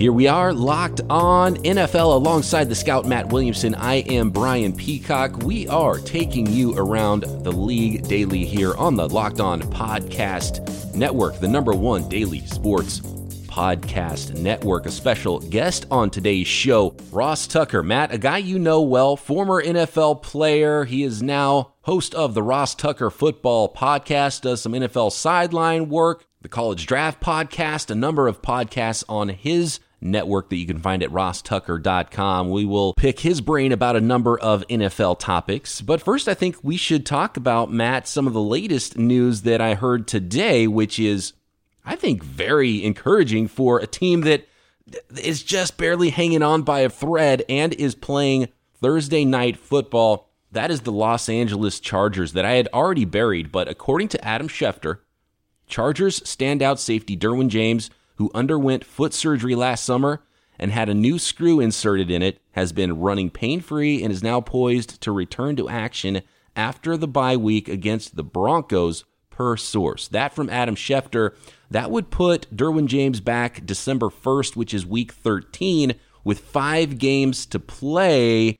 Here we are, locked on NFL alongside the scout Matt Williamson. I am Brian Peacock. We are taking you around the league daily here on the Locked On Podcast Network, the number one daily sports podcast network. A special guest on today's show, Ross Tucker. Matt, a guy you know well, former NFL player. He is now host of the Ross Tucker Football Podcast, does some NFL sideline work, the College Draft Podcast, a number of podcasts on his network that you can find at rosstucker.com. We will pick his brain about a number of NFL topics. But first, I think we should talk about, Matt, some of the latest news that I heard today, which is, I think, very encouraging for a team that is just barely hanging on by a thread and is playing Thursday night football. That is the Los Angeles Chargers that I had already buried. But according to Adam Schefter, Chargers standout safety Derwin James who underwent foot surgery last summer and had a new screw inserted in it, has been running pain free and is now poised to return to action after the bye week against the Broncos, per source. That from Adam Schefter. That would put Derwin James back December 1st, which is week 13, with five games to play.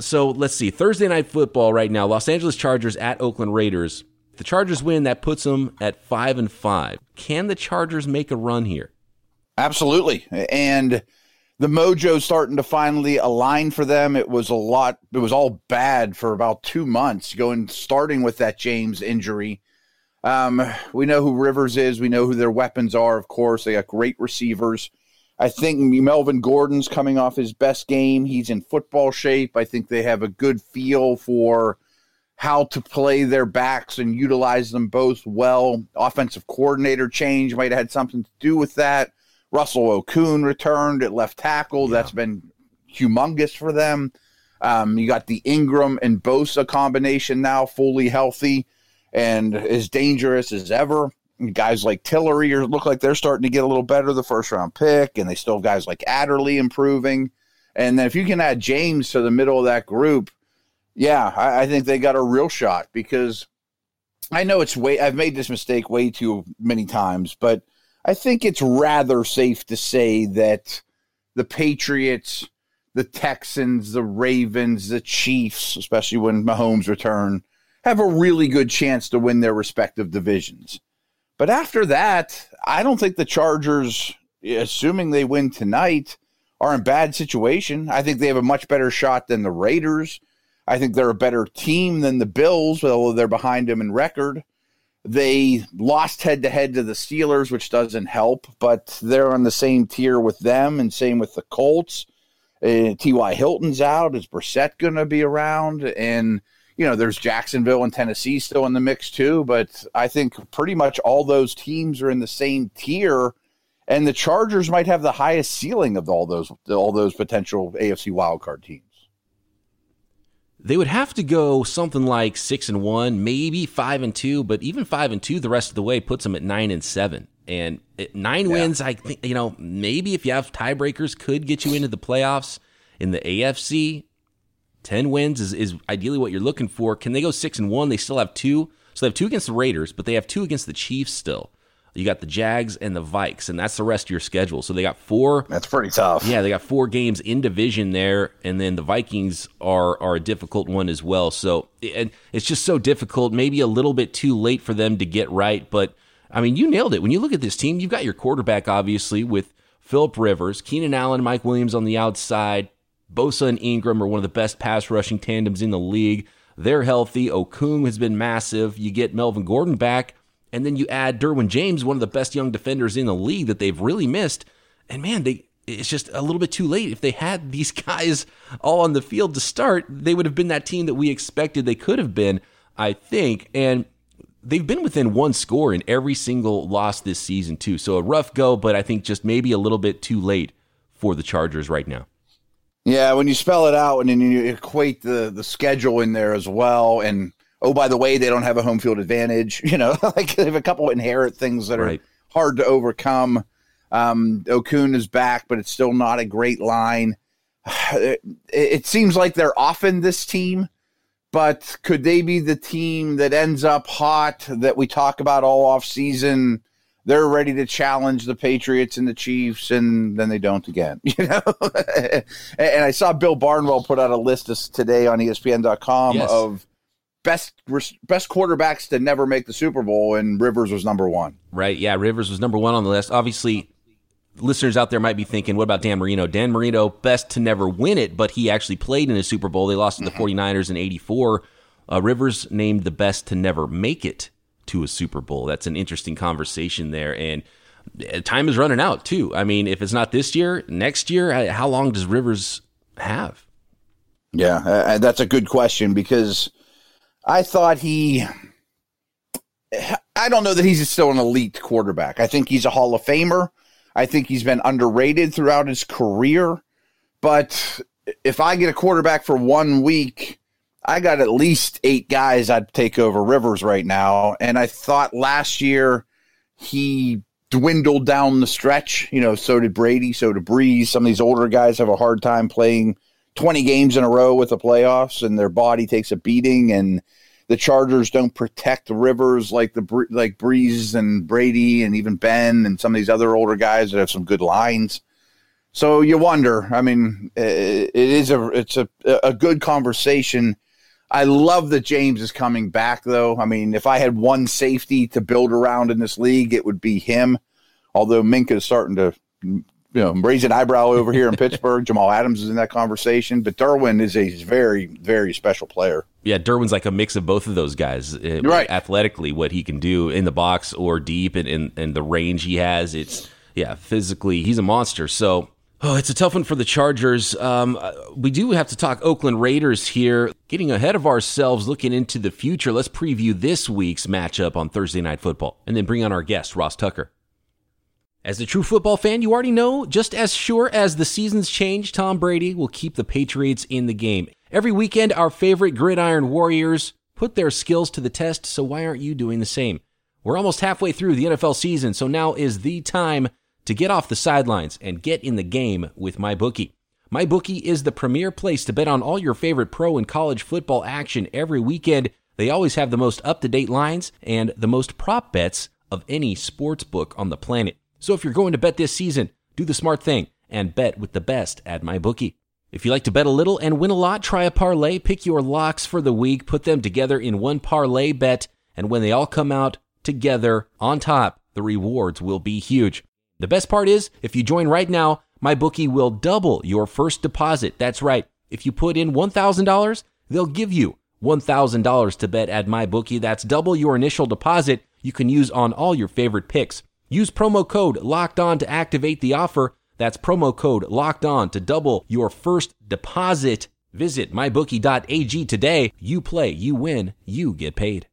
So let's see. Thursday night football right now. Los Angeles Chargers at Oakland Raiders. If the Chargers win, that puts them at five and five. Can the Chargers make a run here? Absolutely. And the mojo starting to finally align for them. It was a lot, it was all bad for about two months, going starting with that James injury. Um, we know who Rivers is, we know who their weapons are, of course. They got great receivers. I think Melvin Gordon's coming off his best game. He's in football shape. I think they have a good feel for how to play their backs and utilize them both well. Offensive coordinator change might have had something to do with that. Russell Okung returned at left tackle. Yeah. That's been humongous for them. Um, you got the Ingram and Bosa combination now fully healthy and as dangerous as ever. Guys like Tillery look like they're starting to get a little better, the first round pick, and they still have guys like Adderley improving. And then if you can add James to the middle of that group, yeah, I, I think they got a real shot because I know it's way, I've made this mistake way too many times, but – I think it's rather safe to say that the Patriots, the Texans, the Ravens, the Chiefs, especially when Mahomes return, have a really good chance to win their respective divisions. But after that, I don't think the Chargers, assuming they win tonight, are in bad situation. I think they have a much better shot than the Raiders. I think they're a better team than the Bills, although they're behind them in record. They lost head to head to the Steelers, which doesn't help, but they're on the same tier with them, and same with the Colts. Uh, T.Y. Hilton's out. Is Brissett going to be around? And, you know, there's Jacksonville and Tennessee still in the mix, too. But I think pretty much all those teams are in the same tier. And the Chargers might have the highest ceiling of all those all those potential AFC wildcard teams they would have to go something like six and one, maybe five and two, but even five and two the rest of the way puts them at nine and seven. And nine yeah. wins, I think you know maybe if you have tiebreakers, could get you into the playoffs in the AFC. Ten wins is, is ideally what you're looking for. Can they go six and one? They still have two, so they have two against the Raiders, but they have two against the Chiefs still. You got the Jags and the Vikes, and that's the rest of your schedule. So they got four. That's pretty tough. Yeah, they got four games in division there, and then the Vikings are are a difficult one as well. So and it's just so difficult. Maybe a little bit too late for them to get right, but I mean, you nailed it. When you look at this team, you've got your quarterback obviously with Philip Rivers, Keenan Allen, Mike Williams on the outside. Bosa and Ingram are one of the best pass rushing tandems in the league. They're healthy. Okung has been massive. You get Melvin Gordon back and then you add Derwin James, one of the best young defenders in the league that they've really missed. And man, they it's just a little bit too late. If they had these guys all on the field to start, they would have been that team that we expected they could have been, I think. And they've been within one score in every single loss this season, too. So a rough go, but I think just maybe a little bit too late for the Chargers right now. Yeah, when you spell it out and then you equate the the schedule in there as well, and oh, by the way, they don't have a home field advantage. You know, like they have a couple inherent things that right. are hard to overcome. Um, Okung is back, but it's still not a great line. It, it seems like they're often this team, but could they be the team that ends up hot that we talk about all off season? they're ready to challenge the Patriots and the Chiefs, and then they don't again. You know, and I saw Bill Barnwell put out a list today on ESPN.com yes. of best best quarterbacks to never make the Super Bowl, and Rivers was number one. Right? Yeah, Rivers was number one on the list. Obviously, listeners out there might be thinking, what about Dan Marino? Dan Marino, best to never win it, but he actually played in a Super Bowl. They lost to the 49ers mm-hmm. in 84. Uh, Rivers named the best to never make it to a Super Bowl. That's an interesting conversation there. And uh, time is running out, too. I mean, if it's not this year, next year, how long does Rivers have? Yeah, uh, that's a good question because I thought he. I don't know that he's still an elite quarterback. I think he's a Hall of Famer. I think he's been underrated throughout his career. But if I get a quarterback for one week, I got at least eight guys I'd take over Rivers right now. And I thought last year he dwindled down the stretch. You know, so did Brady, so did Brees. Some of these older guys have a hard time playing 20 games in a row with the playoffs, and their body takes a beating. And the Chargers don't protect Rivers like the like Brees and Brady and even Ben and some of these other older guys that have some good lines. So you wonder. I mean, it is a it's a a good conversation. I love that James is coming back, though. I mean, if I had one safety to build around in this league, it would be him. Although Minkah is starting to you know, raise an eyebrow over here in Pittsburgh. Jamal Adams is in that conversation, but Derwin is a very, very special player. Yeah, Derwin's like a mix of both of those guys. Uh, right. Athletically, what he can do in the box or deep and, and, and the range he has. It's, yeah, physically, he's a monster. So, oh, it's a tough one for the Chargers. Um, uh, we do have to talk Oakland Raiders here. Getting ahead of ourselves, looking into the future, let's preview this week's matchup on Thursday Night Football and then bring on our guest, Ross Tucker. As a true football fan, you already know just as sure as the seasons change, Tom Brady will keep the Patriots in the game. Every weekend, our favorite gridiron warriors put their skills to the test, so why aren't you doing the same? We're almost halfway through the NFL season, so now is the time to get off the sidelines and get in the game with MyBookie. MyBookie is the premier place to bet on all your favorite pro and college football action every weekend. They always have the most up to date lines and the most prop bets of any sports book on the planet. So if you're going to bet this season, do the smart thing and bet with the best at MyBookie. If you like to bet a little and win a lot, try a parlay. Pick your locks for the week, put them together in one parlay bet, and when they all come out together on top, the rewards will be huge. The best part is, if you join right now, MyBookie will double your first deposit. That's right. If you put in $1,000, they'll give you $1,000 to bet at MyBookie. That's double your initial deposit you can use on all your favorite picks. Use promo code locked on to activate the offer. That's promo code locked on to double your first deposit. Visit mybookie.ag today. You play, you win, you get paid.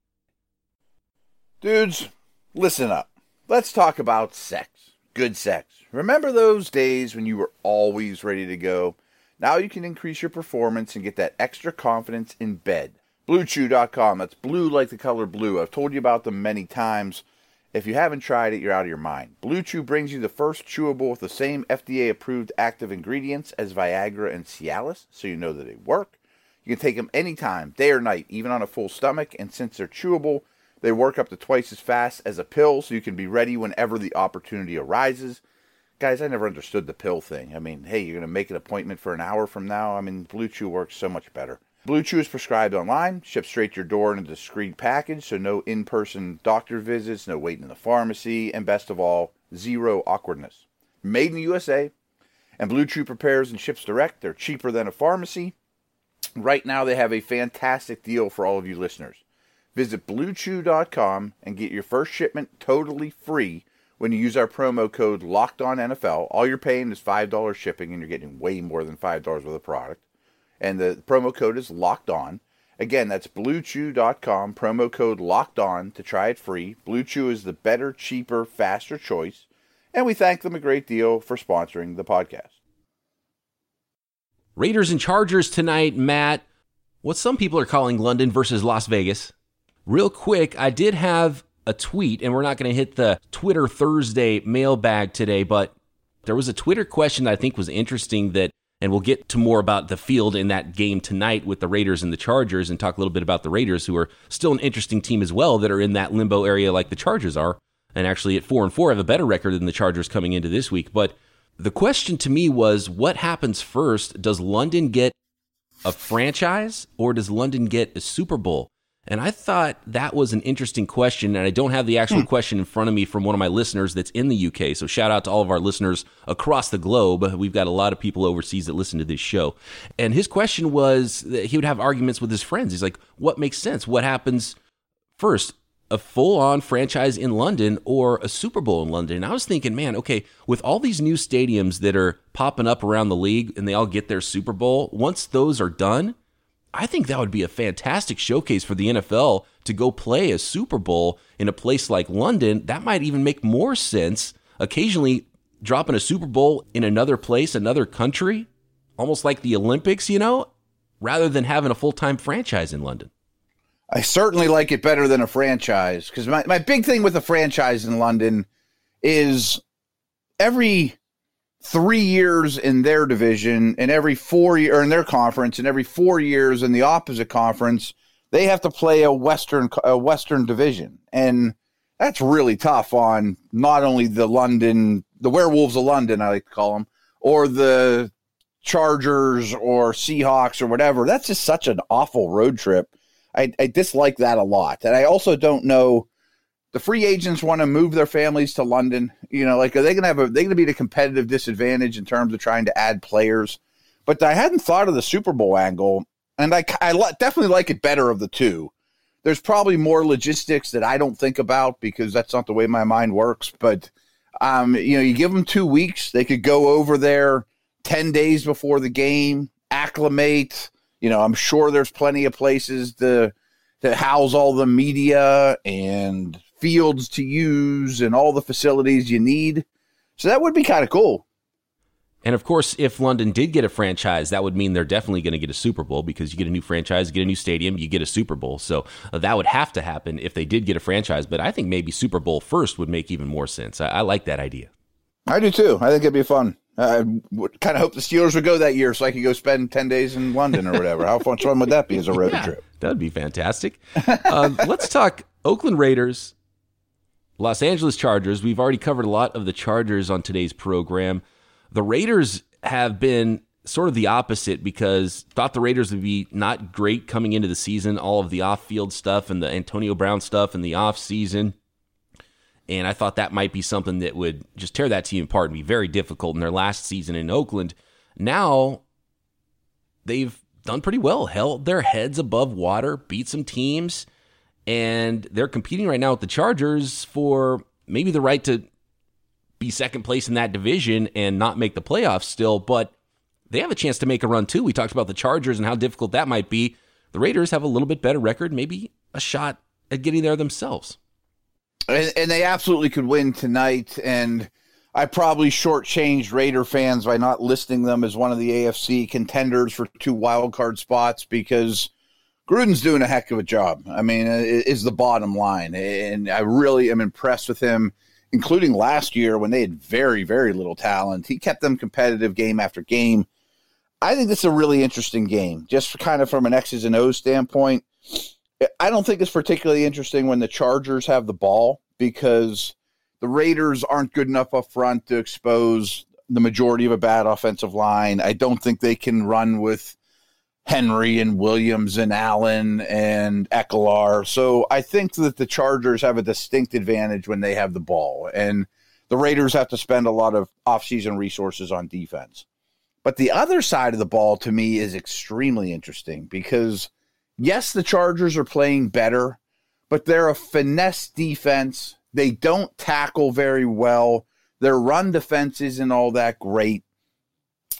Dudes, listen up. Let's talk about sex. Good sex. Remember those days when you were always ready to go? Now you can increase your performance and get that extra confidence in bed. BlueChew.com. That's blue like the color blue. I've told you about them many times. If you haven't tried it, you're out of your mind. Blue Chew brings you the first chewable with the same FDA approved active ingredients as Viagra and Cialis, so you know that they work. You can take them anytime, day or night, even on a full stomach, and since they're chewable, they work up to twice as fast as a pill, so you can be ready whenever the opportunity arises. Guys, I never understood the pill thing. I mean, hey, you're going to make an appointment for an hour from now? I mean, Blue Chew works so much better. Blue Chew is prescribed online, shipped straight to your door in a discreet package, so no in person doctor visits, no waiting in the pharmacy, and best of all, zero awkwardness. Made in the USA, and Blue Chew prepares and ships direct. They're cheaper than a pharmacy. Right now, they have a fantastic deal for all of you listeners. Visit bluechew.com and get your first shipment totally free when you use our promo code LOCKEDONNFL. All you're paying is $5 shipping, and you're getting way more than $5 worth of product and the promo code is locked on. Again, that's bluechew.com, promo code locked on to try it free. Blue Chew is the better, cheaper, faster choice. And we thank them a great deal for sponsoring the podcast. Raiders and Chargers tonight, Matt. What some people are calling London versus Las Vegas. Real quick, I did have a tweet, and we're not going to hit the Twitter Thursday mailbag today, but there was a Twitter question that I think was interesting that and we'll get to more about the field in that game tonight with the Raiders and the Chargers and talk a little bit about the Raiders, who are still an interesting team as well that are in that limbo area like the Chargers are. and actually at four and four have a better record than the Chargers coming into this week. But the question to me was, what happens first? Does London get a franchise or does London get a Super Bowl? And I thought that was an interesting question. And I don't have the actual hmm. question in front of me from one of my listeners that's in the UK. So shout out to all of our listeners across the globe. We've got a lot of people overseas that listen to this show. And his question was that he would have arguments with his friends. He's like, what makes sense? What happens first? A full on franchise in London or a Super Bowl in London? And I was thinking, man, okay, with all these new stadiums that are popping up around the league and they all get their Super Bowl, once those are done, I think that would be a fantastic showcase for the NFL to go play a Super Bowl in a place like London. That might even make more sense. Occasionally, dropping a Super Bowl in another place, another country, almost like the Olympics, you know, rather than having a full time franchise in London. I certainly like it better than a franchise because my, my big thing with a franchise in London is every three years in their division and every four year in their conference and every four years in the opposite conference they have to play a western a western division. And that's really tough on not only the london the werewolves of london i like to call them or the chargers or seahawks or whatever. That's just such an awful road trip. I, I dislike that a lot. And i also don't know the free agents want to move their families to London. You know, like are they going to have a they going to be at a competitive disadvantage in terms of trying to add players? But I hadn't thought of the Super Bowl angle, and I I definitely like it better of the two. There's probably more logistics that I don't think about because that's not the way my mind works. But um, you know, you give them two weeks, they could go over there ten days before the game, acclimate. You know, I'm sure there's plenty of places to to house all the media and fields to use and all the facilities you need. So that would be kind of cool. And of course, if London did get a franchise, that would mean they're definitely going to get a Super Bowl because you get a new franchise, get a new stadium, you get a Super Bowl. So uh, that would have to happen if they did get a franchise. But I think maybe Super Bowl first would make even more sense. I, I like that idea. I do too. I think it'd be fun. I would kind of hope the Steelers would go that year so I could go spend 10 days in London or whatever. How much fun would that be as a road yeah, trip? That would be fantastic. Uh, let's talk Oakland Raiders Los Angeles Chargers, we've already covered a lot of the Chargers on today's program. The Raiders have been sort of the opposite because thought the Raiders would be not great coming into the season, all of the off-field stuff and the Antonio Brown stuff in the off-season. And I thought that might be something that would just tear that team apart and be very difficult in their last season in Oakland. Now they've done pretty well, held their heads above water, beat some teams and they're competing right now with the Chargers for maybe the right to be second place in that division and not make the playoffs still, but they have a chance to make a run too. We talked about the Chargers and how difficult that might be. The Raiders have a little bit better record, maybe a shot at getting there themselves. And, and they absolutely could win tonight. And I probably shortchanged Raider fans by not listing them as one of the AFC contenders for two wild card spots because – Gruden's doing a heck of a job. I mean, is the bottom line, and I really am impressed with him, including last year when they had very, very little talent. He kept them competitive game after game. I think this is a really interesting game, just kind of from an X's and O's standpoint. I don't think it's particularly interesting when the Chargers have the ball because the Raiders aren't good enough up front to expose the majority of a bad offensive line. I don't think they can run with Henry and Williams and Allen and Ekeler. So I think that the Chargers have a distinct advantage when they have the ball, and the Raiders have to spend a lot of offseason resources on defense. But the other side of the ball to me is extremely interesting because, yes, the Chargers are playing better, but they're a finesse defense. They don't tackle very well. Their run defense isn't all that great.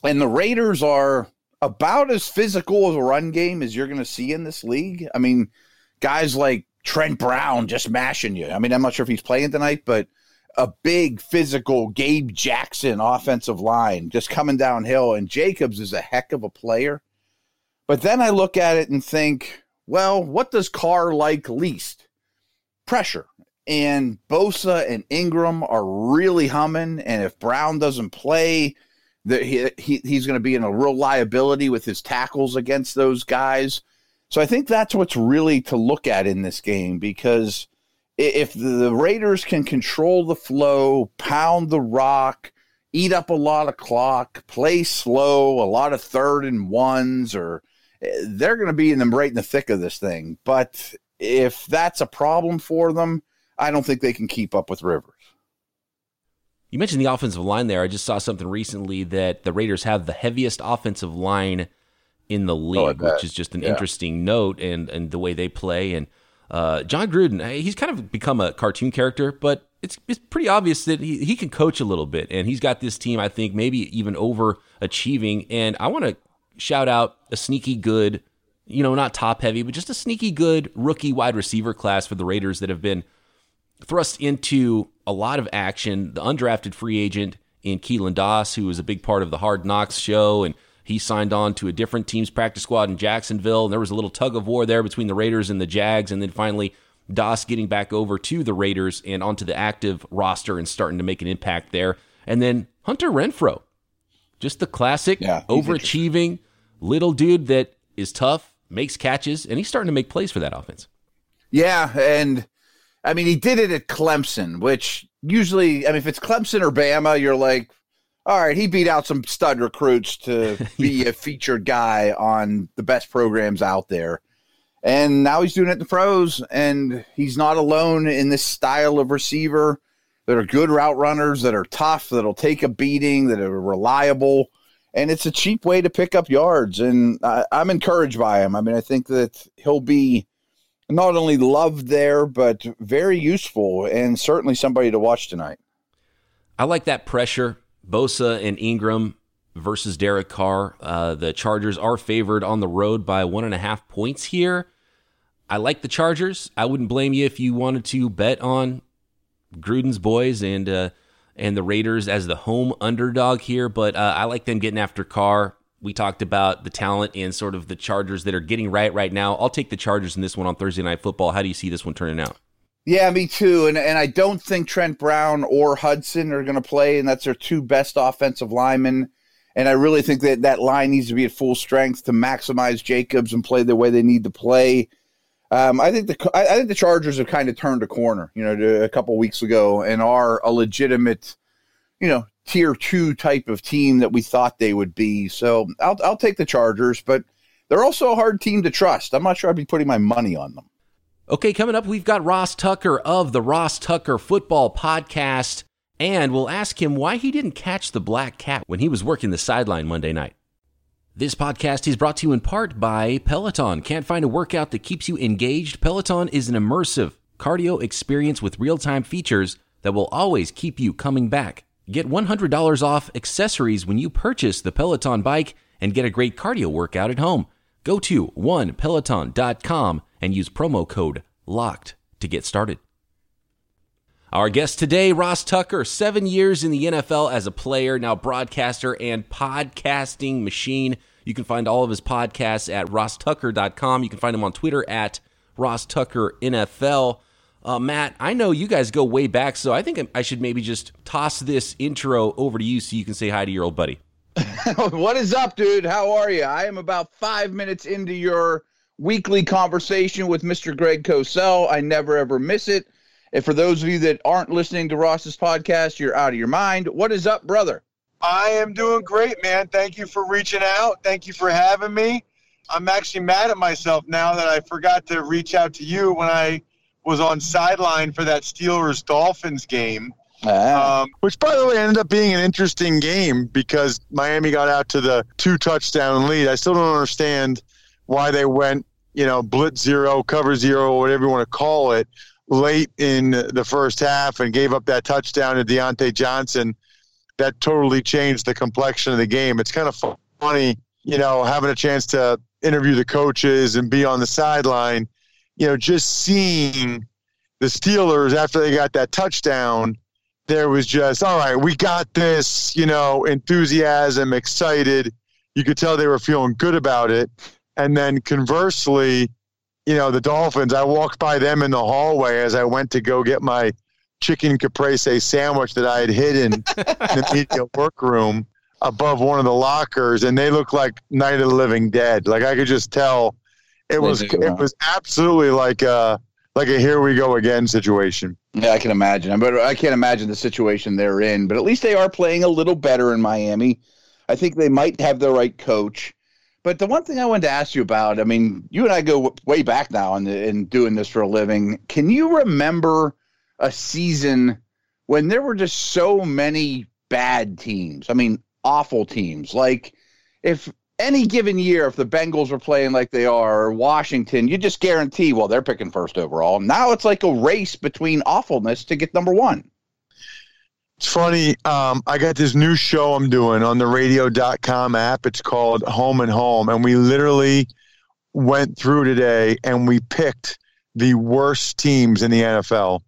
And the Raiders are about as physical of a run game as you're going to see in this league. I mean, guys like Trent Brown just mashing you. I mean, I'm not sure if he's playing tonight, but a big physical Gabe Jackson offensive line just coming downhill. And Jacobs is a heck of a player. But then I look at it and think, well, what does Carr like least? Pressure. And Bosa and Ingram are really humming. And if Brown doesn't play, that he, he he's going to be in a real liability with his tackles against those guys. So I think that's what's really to look at in this game because if the Raiders can control the flow, pound the rock, eat up a lot of clock, play slow, a lot of third and ones, or eh, they're going to be in them right in the thick of this thing. But if that's a problem for them, I don't think they can keep up with Rivers. You mentioned the offensive line there. I just saw something recently that the Raiders have the heaviest offensive line in the oh, league, oh, which is just an yeah. interesting note and and the way they play. And uh, Jon Gruden, he's kind of become a cartoon character, but it's it's pretty obvious that he, he can coach a little bit, and he's got this team. I think maybe even overachieving. And I want to shout out a sneaky good, you know, not top heavy, but just a sneaky good rookie wide receiver class for the Raiders that have been thrust into a lot of action. The undrafted free agent in Keelan Doss, who was a big part of the Hard Knocks show, and he signed on to a different team's practice squad in Jacksonville. And there was a little tug of war there between the Raiders and the Jags. And then finally, Doss getting back over to the Raiders and onto the active roster and starting to make an impact there. And then Hunter Renfrow, just the classic yeah, overachieving little dude that is tough, makes catches, and he's starting to make plays for that offense. Yeah. And I mean, he did it at Clemson, which usually, I mean, if it's Clemson or Bama, you're like, all right, he beat out some stud recruits to be a featured guy on the best programs out there. And now he's doing it in the pros, and he's not alone in this style of receiver that are good route runners, that are tough, that'll take a beating, that are reliable. And it's a cheap way to pick up yards. And I, I'm encouraged by him. I mean, I think that he'll be not only loved there, but very useful and certainly somebody to watch tonight. I like that pressure. Bosa and Ingram versus Derek Carr. Uh, the Chargers are favored on the road by one and a half points here. I like the Chargers. I wouldn't blame you if you wanted to bet on Gruden's boys and uh, and the Raiders as the home underdog here, but uh, I like them getting after Carr. We talked about the talent and sort of the Chargers that are getting right right now. I'll take the Chargers in this one on Thursday Night Football. How do you see this one turning out? Yeah, me too. And and I don't think Trent Brown or Hudson are going to play, and that's their two best offensive linemen. And I really think that that line needs to be at full strength to maximize Jacobs and play the way they need to play. Um, I think the I, think the Chargers have kind of turned a corner, you know, a couple weeks ago, and are a legitimate, you know, tier two type of team that we thought they would be. So I'll I'll take the Chargers, but they're also a hard team to trust. I'm not sure I'd be putting my money on them. Okay, coming up, we've got Ross Tucker of the Ross Tucker Football Podcast, and we'll ask him why he didn't catch the black cat when he was working the sideline Monday night. This podcast is brought to you in part by Peloton. Can't find a workout that keeps you engaged? Peloton is an immersive cardio experience with real time features that will always keep you coming back. Get $100 off accessories when you purchase the Peloton bike and get a great cardio workout at home. Go to onepeloton.com and use promo code LOCKED to get started. Our guest today, Ross Tucker, seven years in the NFL as a player, now broadcaster and podcasting machine. You can find all of his podcasts at rosstucker.com. You can find him on Twitter at Ross NFL. Uh, Matt, I know you guys go way back, so I think I should maybe just toss this intro over to you so you can say hi to your old buddy. what is up, dude? How are you? I am about five minutes into your weekly conversation with Mr. Greg Cosell. I never ever miss it. And for those of you that aren't listening to Ross's podcast, you're out of your mind. What is up, brother? I am doing great, man. Thank you for reaching out. Thank you for having me. I'm actually mad at myself now that I forgot to reach out to you when I was on sideline for that Steelers Dolphins game. Ah. Um, which, by the way, ended up being an interesting game because Miami got out to the two touchdown lead. I still don't understand why they went, you know, blitz zero, cover zero, whatever you want to call it, late in the first half and gave up that touchdown to Diontae Johnson. That totally changed the complexion of the game. It's kind of funny, you know, having a chance to interview the coaches and be on the sideline you know, just seeing the Steelers after they got that touchdown, there was just, all right, we got this, you know, enthusiasm, excited. You could tell they were feeling good about it. And then conversely, you know, the Dolphins, I walked by them in the hallway as I went to go get my chicken caprese sandwich that I had hidden in the media workroom above one of the lockers, and they looked like Night of the Living Dead. Like I could just tell it was it was absolutely like a like a here we go again situation. Yeah, I can imagine. But I can't imagine the situation they're in. But at least they are playing a little better in Miami. I think they might have the right coach. But the one thing I wanted to ask you about, I mean, you and I go way back now in, the, in doing this for a living. Can you remember a season when there were just so many bad teams? I mean, awful teams. Like if any given year, if the Bengals were playing like they are, or Washington, you just guarantee, well, they're picking first overall. Now it's like a race between awfulness to get number one. It's funny. Um, I got this new show I'm doing on the radio.com app. It's called Home and Home. And we literally went through today and we picked the worst teams in the NFL.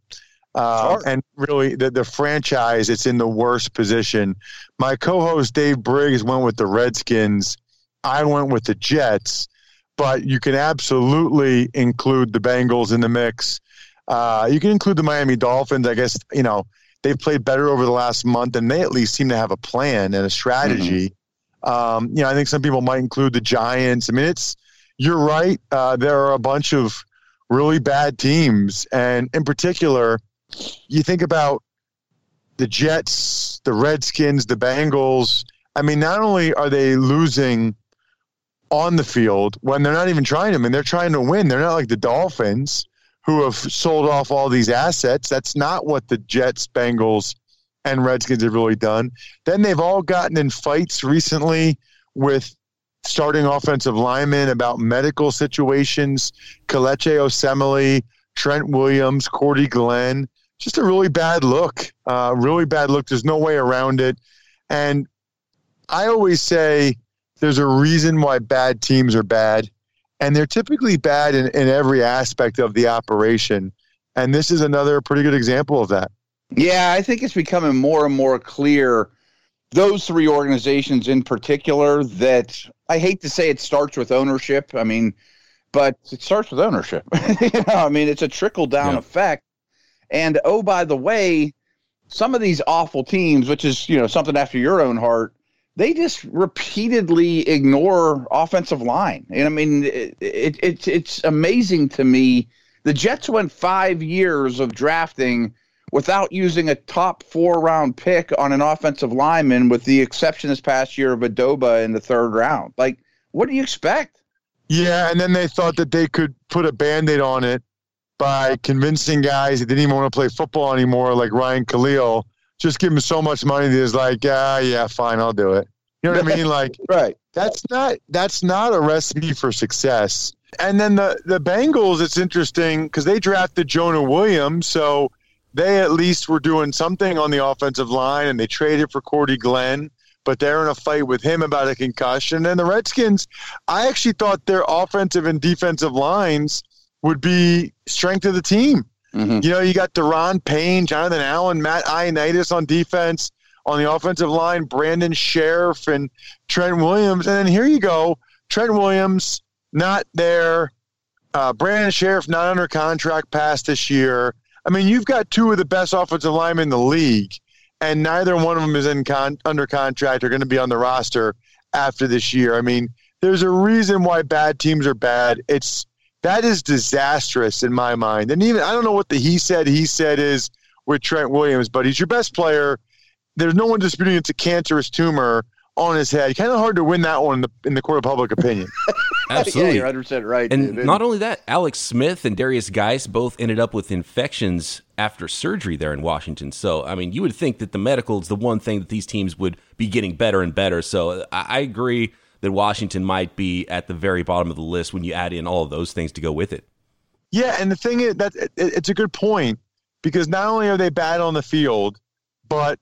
Uh, and really, the, the franchise, it's in the worst position. My co host Dave Briggs went with the Redskins. I went with the Jets, but you can absolutely include the Bengals in the mix. Uh, you can include the Miami Dolphins. I guess, you know, they've played better over the last month, and they at least seem to have a plan and a strategy. Mm-hmm. Um, you know, I think some people might include the Giants. I mean, it's you're right. Uh, there are a bunch of really bad teams, and in particular, you think about the Jets, the Redskins, the Bengals. I mean, not only are they losing on the field when they're not even trying to, I mean, they're trying to win. They're not like the Dolphins who have sold off all these assets. That's not what the Jets, Bengals, and Redskins have really done. Then they've all gotten in fights recently with starting offensive linemen about medical situations. Kelechi Osemele, Trent Williams, Cordy Glenn. Just a really bad look. Uh, really bad look. There's no way around it. And I always say there's a reason why bad teams are bad and they're typically bad in, in every aspect of the operation. And this is another pretty good example of that. Yeah, I think it's becoming more and more clear. Those three organizations in particular, that I hate to say it starts with ownership. I mean, but it starts with ownership. you know, I mean, it's a trickle down yeah. effect. And oh, by the way, some of these awful teams, which is you know something after your own heart, they just repeatedly ignore offensive line. And I mean, it, it, it, it's amazing to me. The Jets went five years of drafting without using a top four round pick on an offensive lineman, with the exception this past year of Edoga in the third round. Like, what do you expect? Yeah, and then they thought that they could put a band aid on it by convincing guys that didn't even want to play football anymore, like Ryan Kalil, just give him so much money that he's like, ah, yeah, fine, I'll do it. You know what I mean? Like, right. That's not that's not a recipe for success. And then the the Bengals, it's interesting because they drafted Jonah Williams, so they at least were doing something on the offensive line, and they traded for Cordy Glenn. But they're in a fight with him about a concussion. And the Redskins, I actually thought their offensive and defensive lines would be strength of the team. Mm-hmm. You know, you got Daron Payne, Jonathan Allen, Matt Ioannidis on defense. On the offensive line, Brandon Scherff and Trent Williams. And then here you go, Trent Williams not there. Uh, Brandon Scherff not under contract past this year. I mean, you've got two of the best offensive linemen in the league, and neither one of them is in con- under contract or going to be on the roster after this year. I mean, there's a reason why bad teams are bad. It's that is disastrous in my mind. And even I don't know what the he said he said is with Trent Williams, but he's your best player. There's no one disputing it's a cancerous tumor on his head. Kind of hard to win that one in the, in the court of public opinion. Absolutely, yeah, you're 100 right. And dude. not only that, Alex Smith and Darius Guice both ended up with infections after surgery there in Washington. So, I mean, you would think that the medical is the one thing that these teams would be getting better and better. So, I, I agree that Washington might be at the very bottom of the list when you add in all of those things to go with it. Yeah, and the thing is that it, it's a good point because not only are they bad on the field, but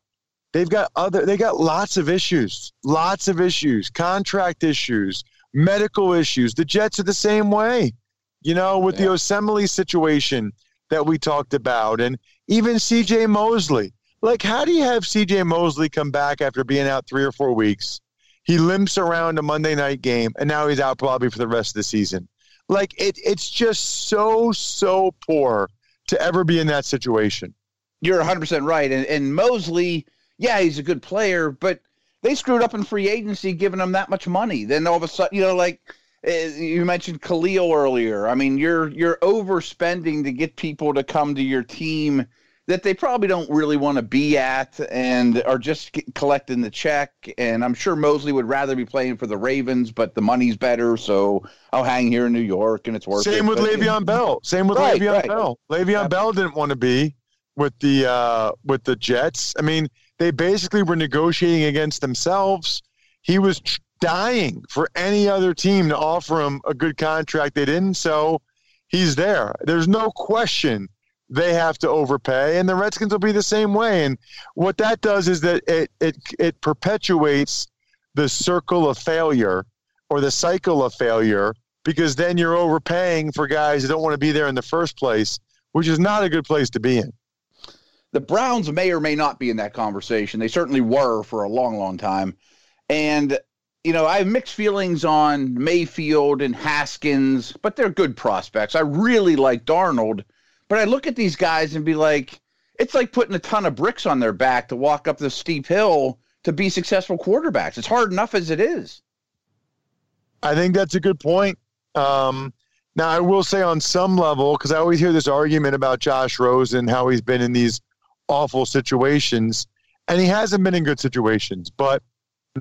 they've got other they got lots of issues, lots of issues, contract issues, medical issues. The Jets are the same way. You know, with yeah. the Osemele situation that we talked about and even CJ Mosley. Like how do you have CJ Mosley come back after being out 3 or 4 weeks? He limps around a Monday night game, and now he's out probably for the rest of the season. Like it, it's just so so poor to ever be in that situation. You're 100 percent right, and and Mosley, yeah, he's a good player, but they screwed up in free agency, giving him that much money. Then all of a sudden, you know, like eh, you mentioned Kalil earlier. I mean, you're you're overspending to get people to come to your team that they probably don't really want to be at and are just collecting the check. And I'm sure Mosley would rather be playing for the Ravens, but the money's better, so I'll hang here in New York and it's worth Same it. with but, Le'Veon Bell. Same with Right, Le'Veon right. Bell. Le'Veon Bell didn't want to be with the uh, with the Jets. I mean, they basically were negotiating against themselves. He was tr- dying for any other team to offer him a good contract. They didn't, so he's there. There's no question they have to overpay, and the Redskins will be the same way. And what that does is that it it it perpetuates the circle of failure or the cycle of failure because then you're overpaying for guys who don't want to be there in the first place, which is not a good place to be in. the Browns may or may not be in that conversation. They certainly were for a long, long time. And, you know, I have mixed feelings on Mayfield and Haskins, but they're good prospects. I really like Darnold, but I look at these guys and be like, it's like putting a ton of bricks on their back to walk up the steep hill to be successful quarterbacks. It's hard enough as it is. I think that's a good point. Um, now, I will say on some level, because I always hear this argument about Josh Rosen, how he's been in these awful situations, and he hasn't been in good situations, but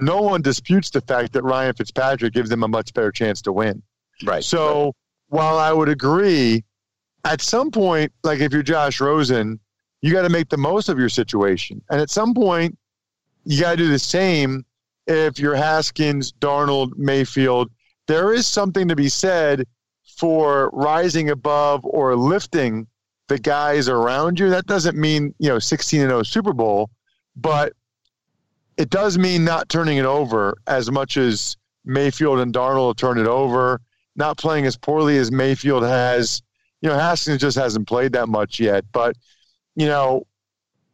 no one disputes the fact that Ryan Fitzpatrick gives them a much better chance to win. Right. So while I would agree, at some point, like if you're Josh Rosen, you got to make the most of your situation. And at some point, you got to do the same if you're Haskins, Darnold, Mayfield. There is something to be said for rising above or lifting the guys around you. That doesn't mean, you know, 16 and 0 Super Bowl, but it does mean not turning it over as much as Mayfield and Darnold turn it over, not playing as poorly as Mayfield has. You know, Haskins just hasn't played that much yet, but you know,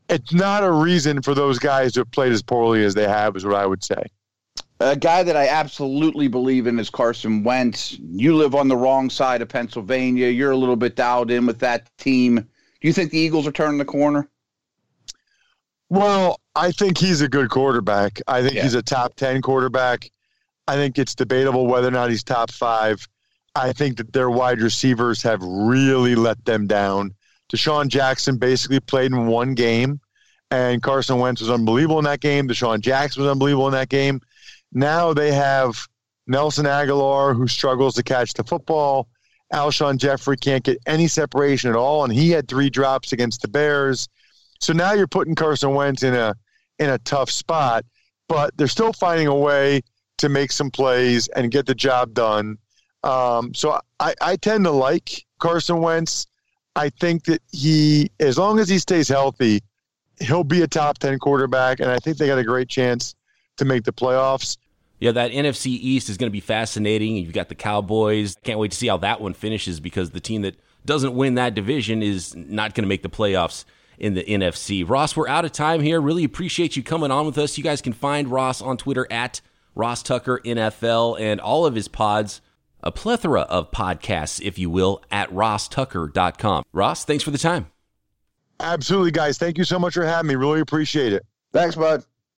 it's not a reason for those guys to have played as poorly as they have, is what I would say. A guy that I absolutely believe in is Carson Wentz. You live on the wrong side of Pennsylvania. You're a little bit dialed in with that team. Do you think the Eagles are turning the corner? Well, I think he's a good quarterback. I think Yeah. he's a top 10 quarterback. I think it's debatable whether or not he's top five. I think that their wide receivers have really let them down. DeSean Jackson basically played in one game, and Carson Wentz was unbelievable in that game. DeSean Jackson was unbelievable in that game. Now they have Nelson Agholor, who struggles to catch the football. Alshon Jeffery can't get any separation at all, and he had three drops against the Bears. So now you're putting Carson Wentz in a in a tough spot, but they're still finding a way to make some plays and get the job done. Um, so I, I tend to like Carson Wentz. I think that he, as long as he stays healthy, he'll be a top ten quarterback, and I think they got a great chance to make the playoffs. Yeah, that NFC East is going to be fascinating. You've got the Cowboys. Can't wait to see how that one finishes because the team that doesn't win that division is not going to make the playoffs in the NFC. Ross, we're out of time here. Really appreciate you coming on with us. You guys can find Ross on Twitter at Ross Tucker NFL and all of his pods, a plethora of podcasts, if you will, at rosstucker.com. Ross, thanks for the time. Absolutely, guys. Thank you so much for having me. Really appreciate it. Thanks, bud.